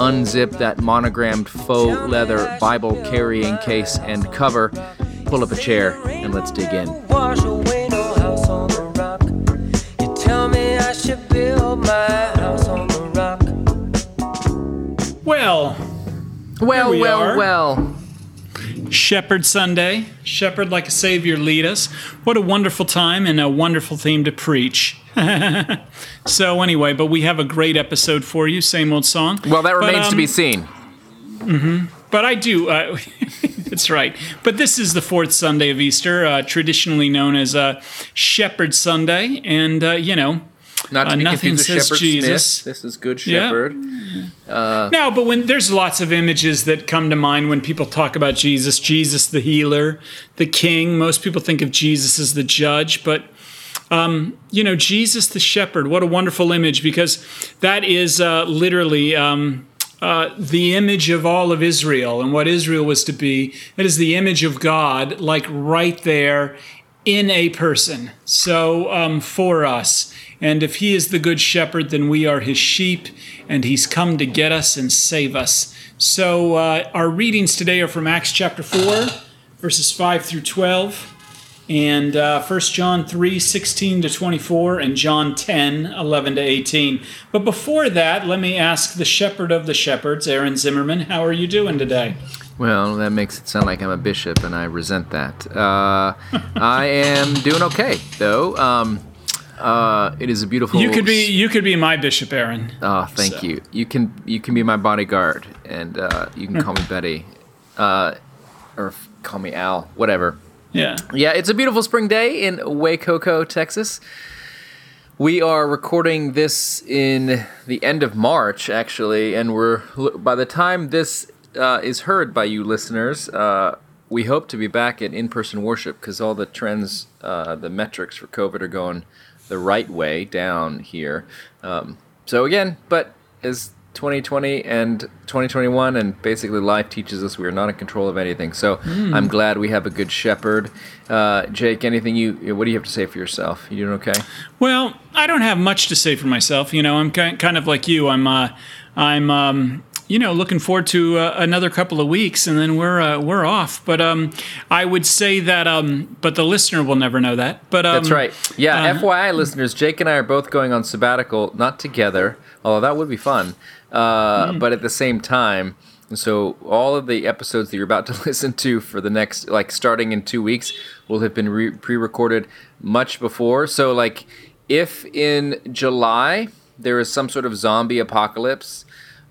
unzip that monogrammed faux leather Bible carrying case and cover, pull up a chair, and let's dig in. Well, well, we well, are. well. Shepherd Sunday, Shepherd like a Savior lead us. What a wonderful time and a wonderful theme to preach. so, anyway, but we have a great episode for you, same old song. Well, that But, remains to um, be seen. But I do. Uh, that's right. But this is the fourth Sunday of Easter, uh, traditionally known as uh, Shepherd Sunday. And, uh, you know, Not to uh, be nothing confused with Shepherd Jesus. Smith. This is Good Yeah. Shepherd. No, but when there's lots of images that come to mind when people talk about Jesus, Jesus the healer, the king. Most people think of Jesus as the judge, but um, you know, Jesus the shepherd. What a wonderful image because that is uh, literally. Um, uh, the image of all of Israel and what Israel was to be. It is the image of God, like right there in a person. So um, for us. And if he is the good shepherd, then we are his sheep, and he's come to get us and save us. So uh, our readings today are from Acts chapter 4, verses 5 through 12, and uh, 1 John 3, 16 to 24, and John 10, 11 to 18. But before that, let me ask the shepherd of the shepherds, Aaron Zimmerman, how are you doing today? Well, that makes it sound like I'm a bishop, and I resent that. Uh, I am doing okay, though. Um, uh, it is a beautiful. You could be you could be my bishop, Aaron. Oh, thank So- you. You can you can be my bodyguard, and uh, you can call me Betty, uh, or call me Al, whatever. Yeah. Yeah, it's a beautiful spring day in Wacoco, Texas. We are recording this in the end of March, actually, and we're by the time this uh, is heard by you listeners, uh, we hope to be back at in-person worship because all the trends, uh, the metrics for COVID are going the right way down here. Um, so again, but as 2020 and 2021 and basically life teaches us we are not in control of anything. So I'm glad we have a good shepherd. Uh, Jake, anything you? What do you have to say for yourself? You doing okay? Well, I don't have much to say for myself. You know, I'm ki- kind of like you. I'm, uh, I'm, um, you know, looking forward to uh, another couple of weeks, and then we're uh, we're off. But um, I would say that, um, but the listener will never know that. But um, That's right. Yeah, uh, FYI, listeners, Jake and I are both going on sabbatical, not together, although that would be fun, uh, but at the same time. So all of the episodes that you're about to listen to for the next, like starting in two weeks, will have been re- pre-recorded much before. So like, if in July there is some sort of zombie apocalypse,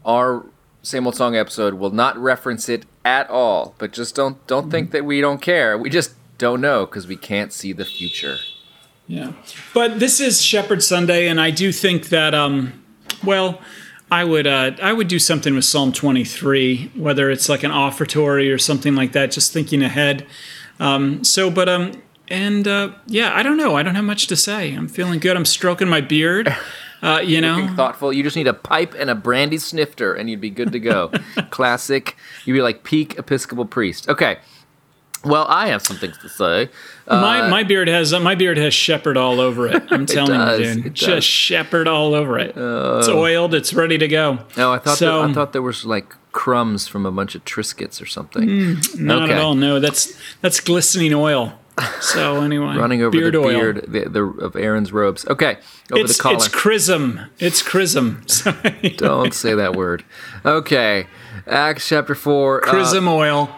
our same old song episode will not reference it at all. But just don't don't think that we don't care. We just don't know because we can't see the future. Yeah. But this is Shepherd Sunday, and I do think that, um, well, I would uh, I would do something with Psalm 23, whether it's like an offertory or something like that, just thinking ahead. Um, so, but um, and uh, yeah, I don't know. I don't have much to say. I'm feeling good. I'm stroking my beard. Uh, you know, Looking thoughtful. You just need a pipe and a brandy snifter, and you'd be good to go. Classic. You'd be like peak Episcopal priest. Okay. Well, I have some things to say. my my beard has uh, my beard has shepherd all over it. I'm telling does, you, dude, it just shepherd all over it. it's oiled. It's ready to go. No, I thought So- that, I thought there was like crumbs from a bunch of Triscuits or something. Not Okay. at all. No, that's that's glistening oil. So anyway, Running over beard the oil. beard the, the, of Aaron's robes. Okay, over It's the collar. it's chrism. It's chrism. Sorry. Don't say that word. Okay, Acts chapter four. uh, oil.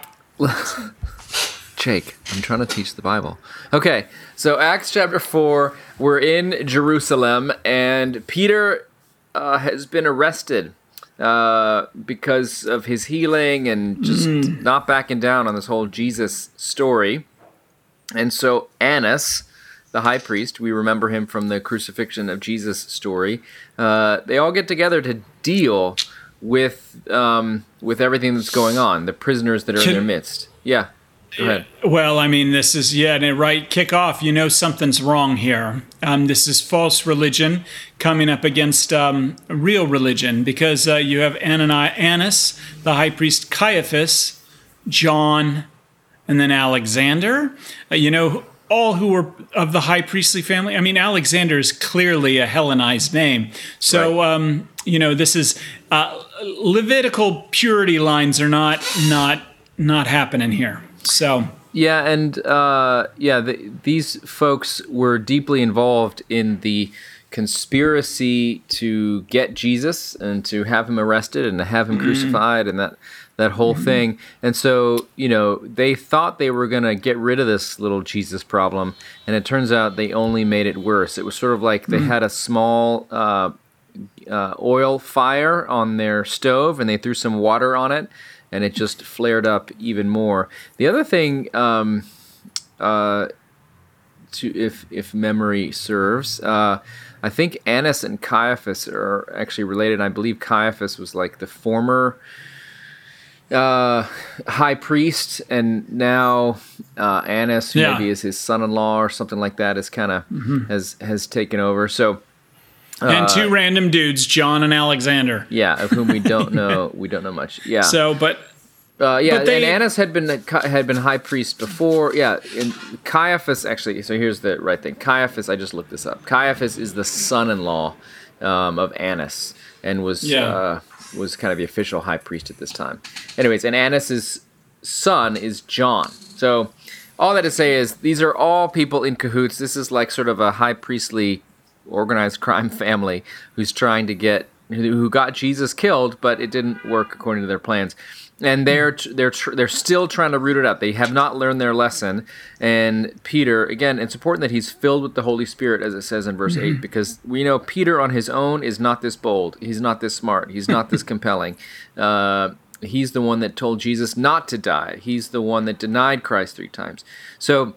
Jake, I'm trying to teach the Bible. Okay, so Acts chapter 4, we're in Jerusalem, and Peter uh, has been arrested uh, because of his healing and just not backing down on this whole Jesus story. And so Annas, the high priest, we remember him from the crucifixion of Jesus story, uh, they all get together to deal with um, with everything that's going on, the prisoners that are in their midst. Yeah. Go ahead. Well, I mean, this is yeah, it right. Kick off. You know something's wrong here. Um, this is false religion coming up against um, real religion because uh, you have Annas, the high priest Caiaphas, John, and then Alexander. Uh, you know, all who were of the high priestly family. I mean, Alexander is clearly a Hellenized name. So, right. um, you know, this is uh, Levitical purity lines are not not not happening here. So yeah, and uh, yeah, the, these folks were deeply involved in the conspiracy to get Jesus and to have him arrested and to have him mm-hmm. crucified and that that whole mm-hmm. thing. And so, you know, they thought they were going to get rid of this little Jesus problem, and it turns out they only made it worse. It was sort of like they mm-hmm. had a small uh, uh, oil fire on their stove, and they threw some water on it, and it just flared up even more. The other thing, um, uh, to if if memory serves, uh, I think Annas and Caiaphas are actually related. I believe Caiaphas was like the former uh, high priest, and now uh, Annas, who yeah. maybe is his son-in-law or something like that, is kind of mm-hmm. has has taken over. So and two uh, random dudes, John and Alexander. Yeah, of whom we don't know. we don't know much. Yeah. So, but uh, yeah, but they, and Annas had been had been high priest before. Yeah, and Caiaphas actually. So here's the right thing. Caiaphas, I just looked this up. Caiaphas is the son-in-law um, of Annas, and was yeah. uh, was kind of the official high priest at this time. Anyways, and Annas's son is John. So all that to say is these are all people in cahoots. This is like sort of a high priestly organized crime family who's trying to get who got Jesus killed, but it didn't work according to their plans. And they're they're they're still trying to root it out. They have not learned their lesson. And Peter, again, it's important that he's filled with the Holy Spirit, as it says in verse mm-hmm. eight, because we know Peter on his own is not this bold. He's not this smart. He's not this compelling. Uh, he's the one that told Jesus not to die. He's the one that denied Christ three times. So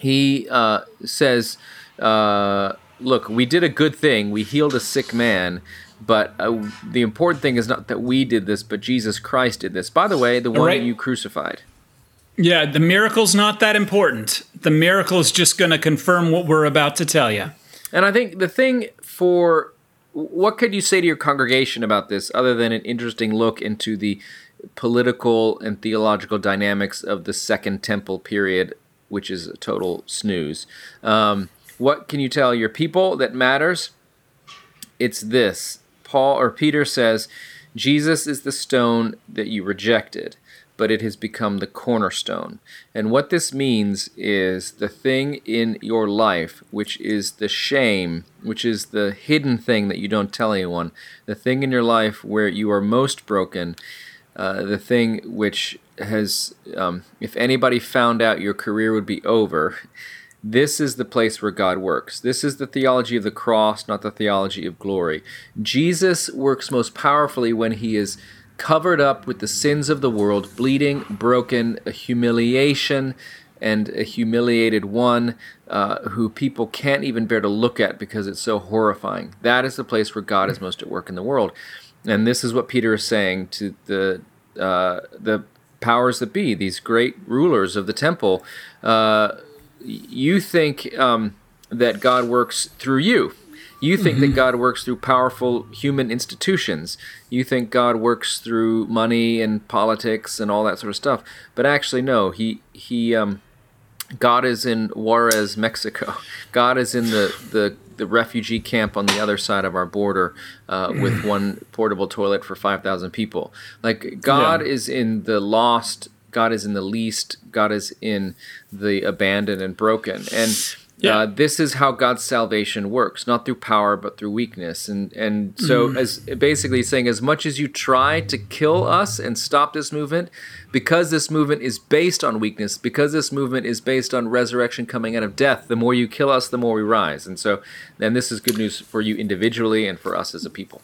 he uh, says. Uh, look, we did a good thing. We healed a sick man, but uh, the important thing is not that we did this, but Jesus Christ did this. By the way, the one right. that you crucified. Yeah, the miracle's not that important. The miracle is just going to confirm what we're about to tell you. And I think the thing for what could you say to your congregation about this other than an interesting look into the political and theological dynamics of the Second Temple period, which is a total snooze? Um, what can you tell your people that matters? It's this. Paul or Peter says, Jesus is the stone that you rejected, but it has become the cornerstone. And what this means is the thing in your life, which is the shame, which is the hidden thing that you don't tell anyone, the thing in your life where you are most broken, uh, the thing which has, um, if anybody found out, your career would be over. This is the place where God works. This is the theology of the cross, not the theology of glory. Jesus works most powerfully when he is covered up with the sins of the world, bleeding, broken, a humiliation, and a humiliated one uh, who people can't even bear to look at because it's so horrifying. That is the place where God is most at work in the world. And this is what Peter is saying to the uh, the powers that be, these great rulers of the temple. Uh, you think um, that God works through you. You think mm-hmm. that God works through powerful human institutions. You think God works through money and politics and all that sort of stuff. But actually, no. He he um, God is in Juarez, Mexico. God is in the, the, the refugee camp on the other side of our border uh, with one portable toilet for 5,000 people. Like, God yeah. is in the lost God is in the least, God is in the abandoned and broken. And yeah. Uh, this is how God's salvation works, not through power, but through weakness. And and so, mm. as basically saying, as much as you try to kill us and stop this movement, because this movement is based on weakness, because this movement is based on resurrection coming out of death, the more you kill us, the more we rise. And so, then this is good news for you individually and for us as a people.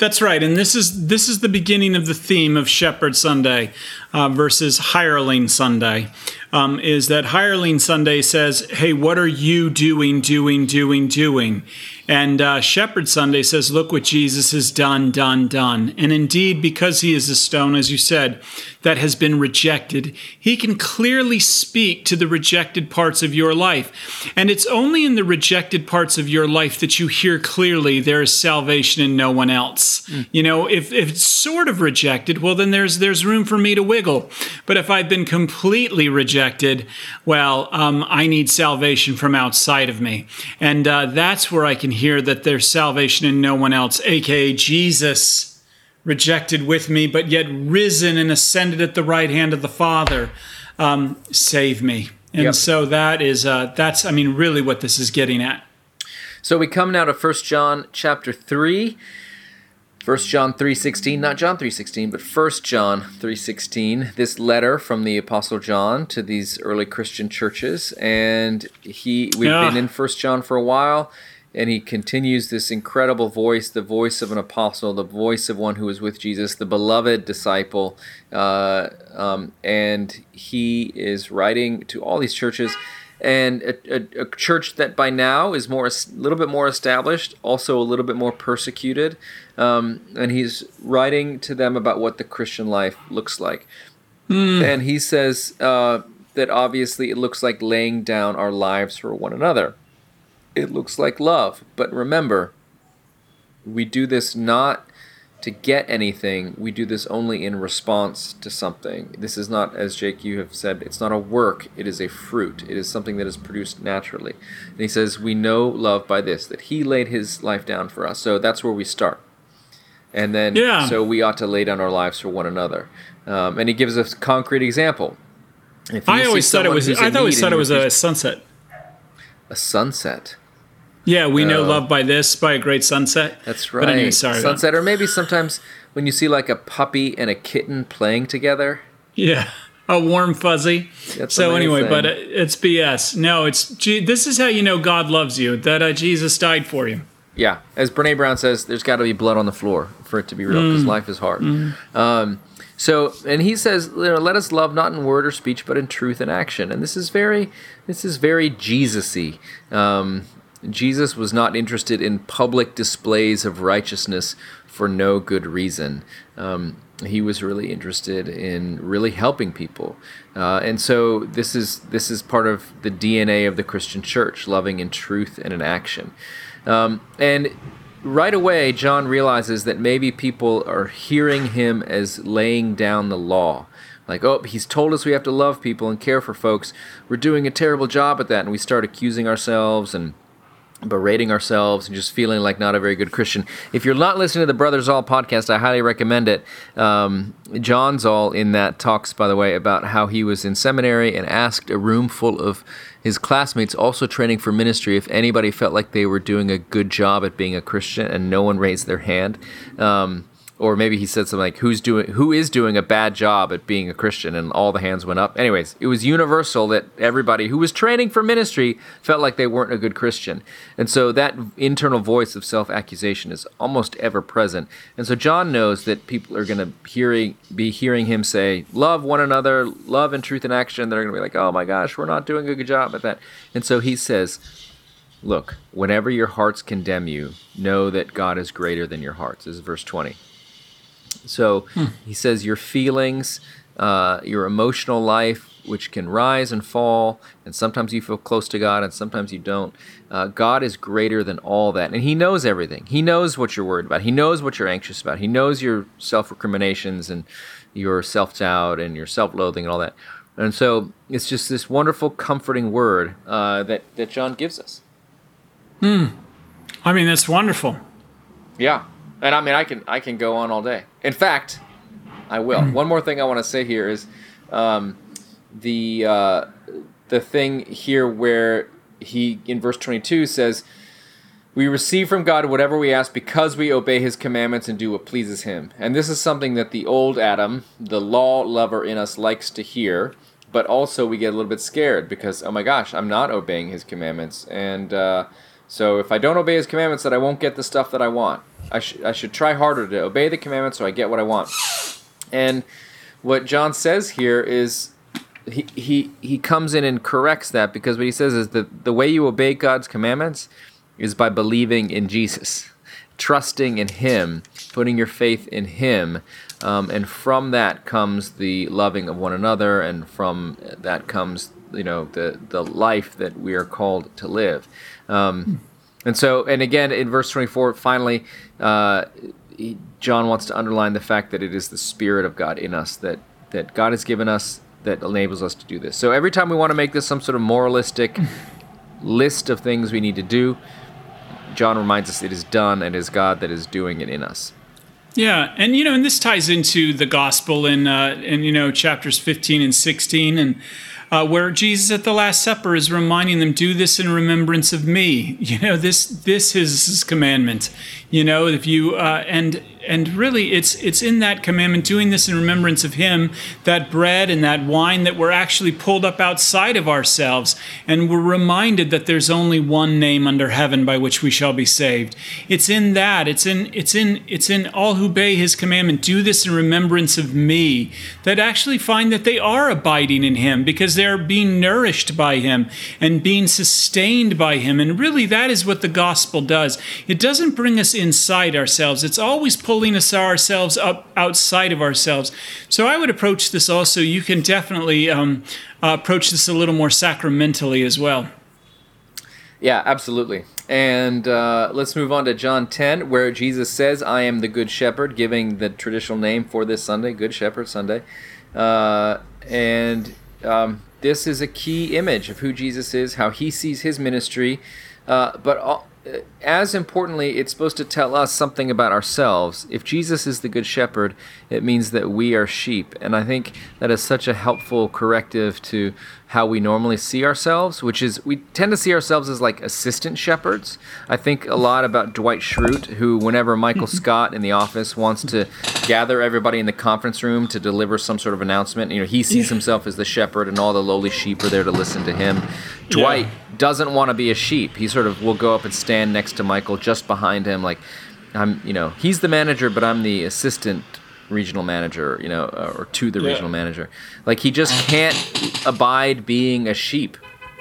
That's right, and this is this is the beginning of the theme of Shepherd Sunday. Uh, versus Hireling Sunday. Um, is that Hireling Sunday says, hey, what are you doing, doing, doing, doing? And uh, Shepherd Sunday says, Look what Jesus has done, done, done. And indeed, because he is a stone, as you said, that has been rejected, he can clearly speak to the rejected parts of your life. And it's only in the rejected parts of your life that you hear clearly there is salvation in no one else. Mm. You know, if, if it's sort of rejected, well, then there's, there's room for me to wiggle. But if I've been completely rejected, well, um, I need salvation from outside of me. And uh, that's where I can hear that there's salvation in no one else, aka Jesus, rejected with me, but yet risen and ascended at the right hand of the Father. Um, save me. And yep. so that is uh, that's I mean really what this is getting at. So we come now to First John chapter 3. 1 John 3:16, not John 3:16, but 1 John 3:16. This letter from the apostle John to these early Christian churches and he we've yeah. been in 1 John for a while and he continues this incredible voice, the voice of an apostle, the voice of one who is with Jesus, the beloved disciple. Uh, um, and he is writing to all these churches, and a, a, a, church that by now is more a little bit more established, also a little bit more persecuted. Um, and he's writing to them about what the Christian life looks like. Mm. And he says uh, that obviously it looks like laying down our lives for one another it looks like love. But remember, we do this not to get anything. We do this only in response to something. This is not, as Jake, you have said, it's not a work, it is a fruit. It is something that is produced naturally. And he says, We know love by this, that he laid his life down for us. So that's where we start. And then, yeah. so we ought to lay down our lives for one another. Um, and he gives us a concrete example. I always thought it was. I always thought it was a sunset. A sunset. Yeah, we know uh, love by this by a great sunset. That's right. But anyway, sorry. Sunset, or maybe sometimes when you see like a puppy and a kitten playing together. Yeah, a warm fuzzy. That's so anyway, but it's BS. No, it's this is how you know God loves you. That uh, Jesus died for you. Yeah, as Brene Brown says, there's got to be blood on the floor for it to be real because mm. life is hard. Mm. Um, so, and he says, you know, let us love not in word or speech, but in truth and action. And this is very, this is very Jesusy. Um, Jesus was not interested in public displays of righteousness for no good reason. Um, he was really interested in really helping people, uh, and so this is this is part of the DNA of the Christian Church: loving in truth and in action. Um, and right away, John realizes that maybe people are hearing him as laying down the law. Like, oh, he's told us we have to love people and care for folks. We're doing a terrible job at that, and we start accusing ourselves and berating ourselves and just feeling like not a very good Christian. If you're not listening to the Brothers Zahl podcast, I highly recommend it. Um, John Zahl in that talks, by the way, about how he was in seminary and asked a room full of his classmates also training for ministry if anybody felt like they were doing a good job at being a Christian and no one raised their hand. Um, or maybe he said something like who's doing who is doing a bad job at being a christian? And all the hands went up. Anyways it was universal that everybody who was training for ministry felt like they weren't a good christian. And so that internal voice of self-accusation is almost ever present. And so john knows that people are going to hearing be hearing him say love one another love in truth and action. They're going to be like oh my gosh we're not doing a good job at that. And so he says look whenever your hearts condemn you know that god is greater than your hearts. This is verse 20 so hmm. he says your feelings, uh, your emotional life, which can rise and fall, and sometimes you feel close to God and sometimes you don't. Uh, God is greater than all that, and He knows everything. He knows what you're worried about. He knows what you're anxious about. He knows your self recriminations and your self doubt and your self loathing and all that. And so it's just this wonderful, comforting word uh, that that John gives us. Hmm. I mean, that's wonderful. Yeah. And I mean, I can I can go on all day. In fact, I will. One more thing I want to say here is um, the uh, the thing here where he in verse twenty two says, "We receive from God whatever we ask because we obey His commandments and do what pleases Him." And this is something that the old Adam, the law lover in us, likes to hear. But also, we get a little bit scared because, oh my gosh, I'm not obeying His commandments, and uh, so if I don't obey His commandments, that I won't get the stuff that I want. I, sh- I should try harder to obey the commandments so I get what I want. And what John says here is he, he he comes in and corrects that because what he says is that the way you obey God's commandments is by believing in Jesus, trusting in Him, putting your faith in Him, um, and from that comes the loving of one another, and from that comes you know the the life that we are called to live. Um, and so, and again, in verse 24, finally, uh, he, John wants to underline the fact that it is the Spirit of God in us that that God has given us that enables us to do this. So every time we want to make this some sort of moralistic list of things we need to do, John reminds us it is done and it is God that is doing it in us. Yeah, and you know, and this ties into the gospel in uh, in you know chapters 15 and 16 and uh, where Jesus at the Last Supper is reminding them, "Do this in remembrance of me." You know, this this is His commandment. You know, if you uh, and and really it's it's in that commandment doing this in remembrance of him that bread and that wine that we're actually pulled up outside of ourselves. And we're reminded that there's only one name under heaven by which we shall be saved. It's in that it's in it's in it's in all who obey his commandment do this in remembrance of me that actually find that they are abiding in him because they're being nourished by him and being sustained by him. And really that is what the gospel does. It doesn't bring us inside ourselves. It's always pulling us ourselves up outside of ourselves. So I would approach this also. You can definitely um, uh, approach this a little more sacramentally as well. Yeah, absolutely. And uh, let's move on to John 10, where Jesus says, I am the Good Shepherd, giving the traditional name for this Sunday, Good Shepherd Sunday. Uh, and um, this is a key image of who Jesus is, how he sees his ministry. Uh, but all, as importantly, it's supposed to tell us something about ourselves. If Jesus is the good shepherd, it means that we are sheep. And I think that is such a helpful corrective to how we normally see ourselves, which is we tend to see ourselves as like assistant shepherds. I think a lot about Dwight Schrute, who, whenever Michael Scott in the office wants to gather everybody in the conference room to deliver some sort of announcement, you know, he sees himself as the shepherd and all the lowly sheep are there to listen to him. Dwight yeah. Doesn't want to be a sheep. He sort of will go up and stand next to Michael just behind him, like, I'm, you know, he's the manager, but I'm the assistant regional manager, you know, uh, or to the yeah. regional manager. Like he just can't abide being a sheep.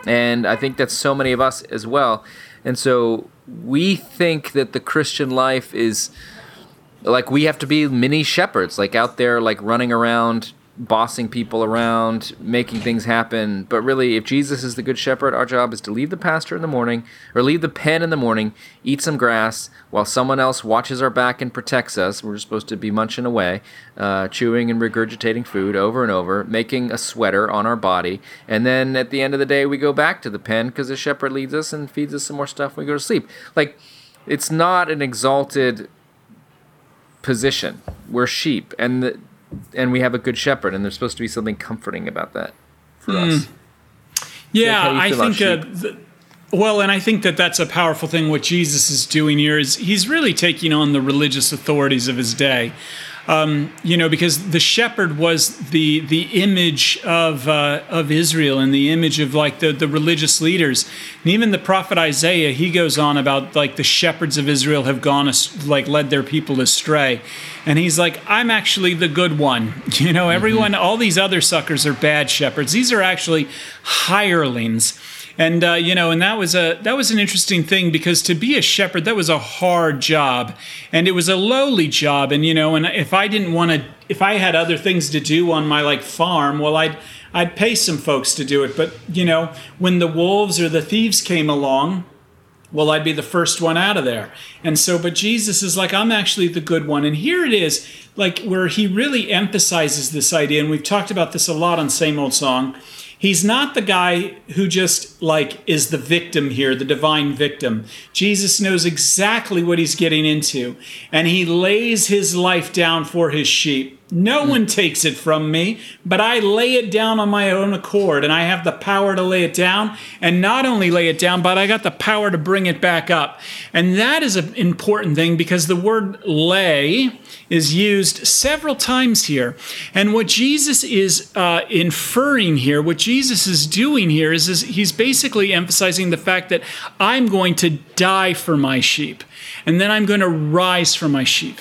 And I think that's so many of us as well. And so we think that the Christian life is like we have to be mini shepherds, like out there, like running around bossing people around, making things happen. But really, if Jesus is the good shepherd, our job is to leave the pasture in the morning or leave the pen in the morning, eat some grass while someone else watches our back and protects us. We're supposed to be munching away, uh, chewing and regurgitating food over and over, making a sweater on our body. And then at the end of the day, we go back to the pen because the shepherd leads us and feeds us some more stuff we go to sleep. Like, it's not an exalted position. We're sheep. And the, and we have a good shepherd, and there's supposed to be something comforting about that for mm. us. Yeah, like I think. Uh, well, and I think that that's a powerful thing. What Jesus is doing here is he's really taking on the religious authorities of his day. Um, you know, because the shepherd was the the image of uh, of Israel and the image of like the the religious leaders, and even the prophet Isaiah, he goes on about like the shepherds of Israel have gone like led their people astray, and he's like, I'm actually the good one. You know, everyone, mm-hmm. all these other suckers are bad shepherds. These are actually hirelings and uh, you know, and that was a that was an interesting thing because to be a shepherd that was a hard job, and it was a lowly job. And you know, and if I didn't want to, if I had other things to do on my like farm, well, I'd I'd pay some folks to do it. But you know, when the wolves or the thieves came along, well, I'd be the first one out of there. And so, but Jesus is like, I'm actually the good one. And here it is, like where he really emphasizes this idea, and we've talked about this a lot on Same Old Song He's not the guy who just like is the victim here, the divine victim. Jesus knows exactly what he's getting into, and he lays his life down for his sheep. No one takes it from me, but I lay it down on my own accord, and I have the power to lay it down. And not only lay it down, but I got the power to bring it back up. And that is an important thing because the word lay is used several times here. And what Jesus is uh, inferring here, what Jesus is doing here, is, is he's basically emphasizing the fact that I'm going to die for my sheep, and then I'm going to rise for my sheep.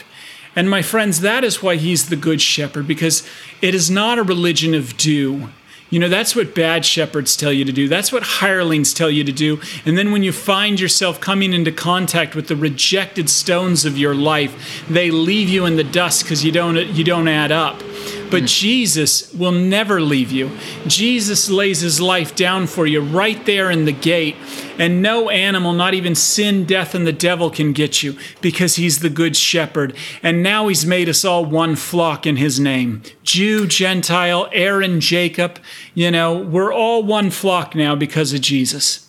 And my friends, that is why he's the good shepherd, because it is not a religion of do. You know, that's what bad shepherds tell you to do. That's what hirelings tell you to do. And then when you find yourself coming into contact with the rejected stones of your life, they leave you in the dust because you don't you don't add up. But Jesus will never leave you. Jesus lays his life down for you right there in the gate. And no animal, not even sin, death, and the devil can get you because he's the good shepherd. And now he's made us all one flock in his name Jew, Gentile, Aaron, Jacob. You know, we're all one flock now because of Jesus.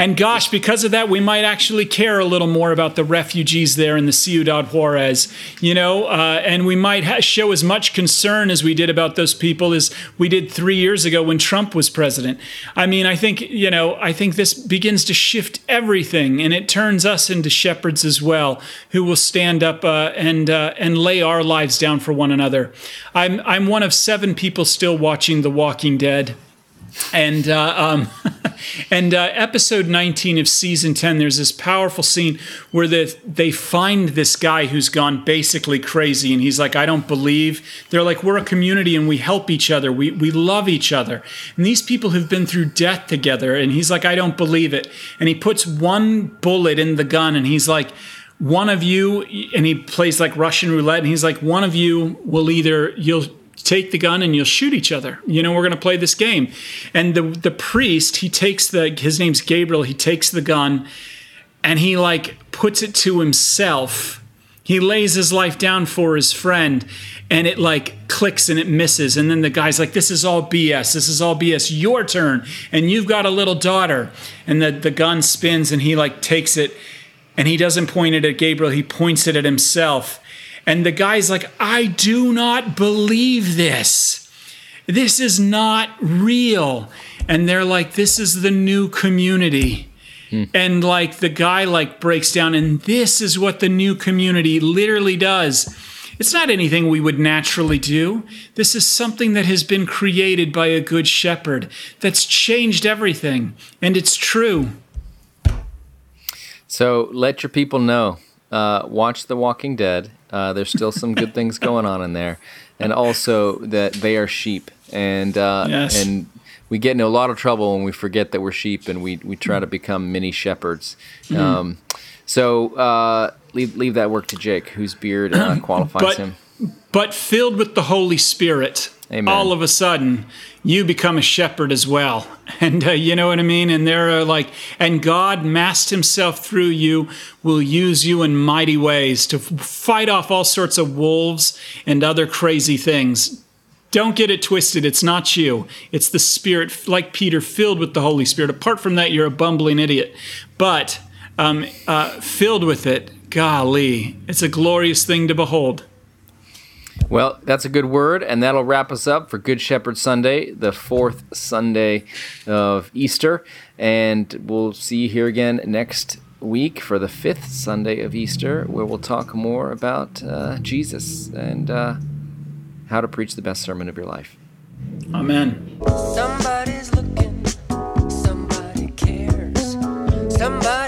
And gosh, because of that, we might actually care a little more about the refugees there in the Ciudad Juarez, you know, uh, and we might ha- show as much concern as we did about those people as we did three years ago when Trump was president. I mean, I think, you know, I think this begins to shift everything and it turns us into shepherds as well who will stand up uh, and, uh, and lay our lives down for one another. I'm, I'm one of seven people still watching The Walking Dead and uh, um, and uh, episode 19 of season 10 there's this powerful scene where the, they find this guy who's gone basically crazy and he's like i don't believe. They're like we're a community and we help each other. We, we love each other. And these people have been through death together and he's like i don't believe it. And he puts one bullet in the gun and he's like one of you and he plays like russian roulette and he's like one of you will either you'll take the gun and you'll shoot each other. You know, we're going to play this game. And the the priest, he takes the his name's Gabriel, he takes the gun and he like puts it to himself. He lays his life down for his friend and it like clicks and it misses and then the guy's like this is all BS. This is all BS. Your turn and you've got a little daughter. And the the gun spins and he like takes it and he doesn't point it at Gabriel, he points it at himself and the guy's like, I do not believe this. This is not real. And they're like, this is the new community. Hmm. And like the guy like breaks down, and this is what the new community literally does. It's not anything we would naturally do. This is something that has been created by a good shepherd that's changed everything. And it's true. So let your people know. Uh, watch The Walking Dead uh, there's still some good things going on in there, and also that they are sheep, and uh, yes. and we get into a lot of trouble when we forget that we're sheep and we we try to become mini shepherds. Mm. Um, so uh, leave leave that work to Jake, whose beard uh, qualifies but, him. But filled with the Holy Spirit, Amen. all of a sudden you become a shepherd as well. And uh, you know what I mean? And they're like, and God, massed himself through you, will use you in mighty ways to fight off all sorts of wolves and other crazy things. Don't get it twisted. It's not you. It's the Spirit, like Peter, filled with the Holy Spirit. Apart from that, you're a bumbling idiot. But um, uh, filled with it, golly, it's a glorious thing to behold. Well, that's a good word, and that'll wrap us up for Good Shepherd Sunday, the fourth Sunday of Easter. And we'll see you here again next week for the fifth Sunday of Easter, where we'll talk more about uh, Jesus and uh, how to preach the best sermon of your life. Amen. Somebody's looking, somebody cares, somebody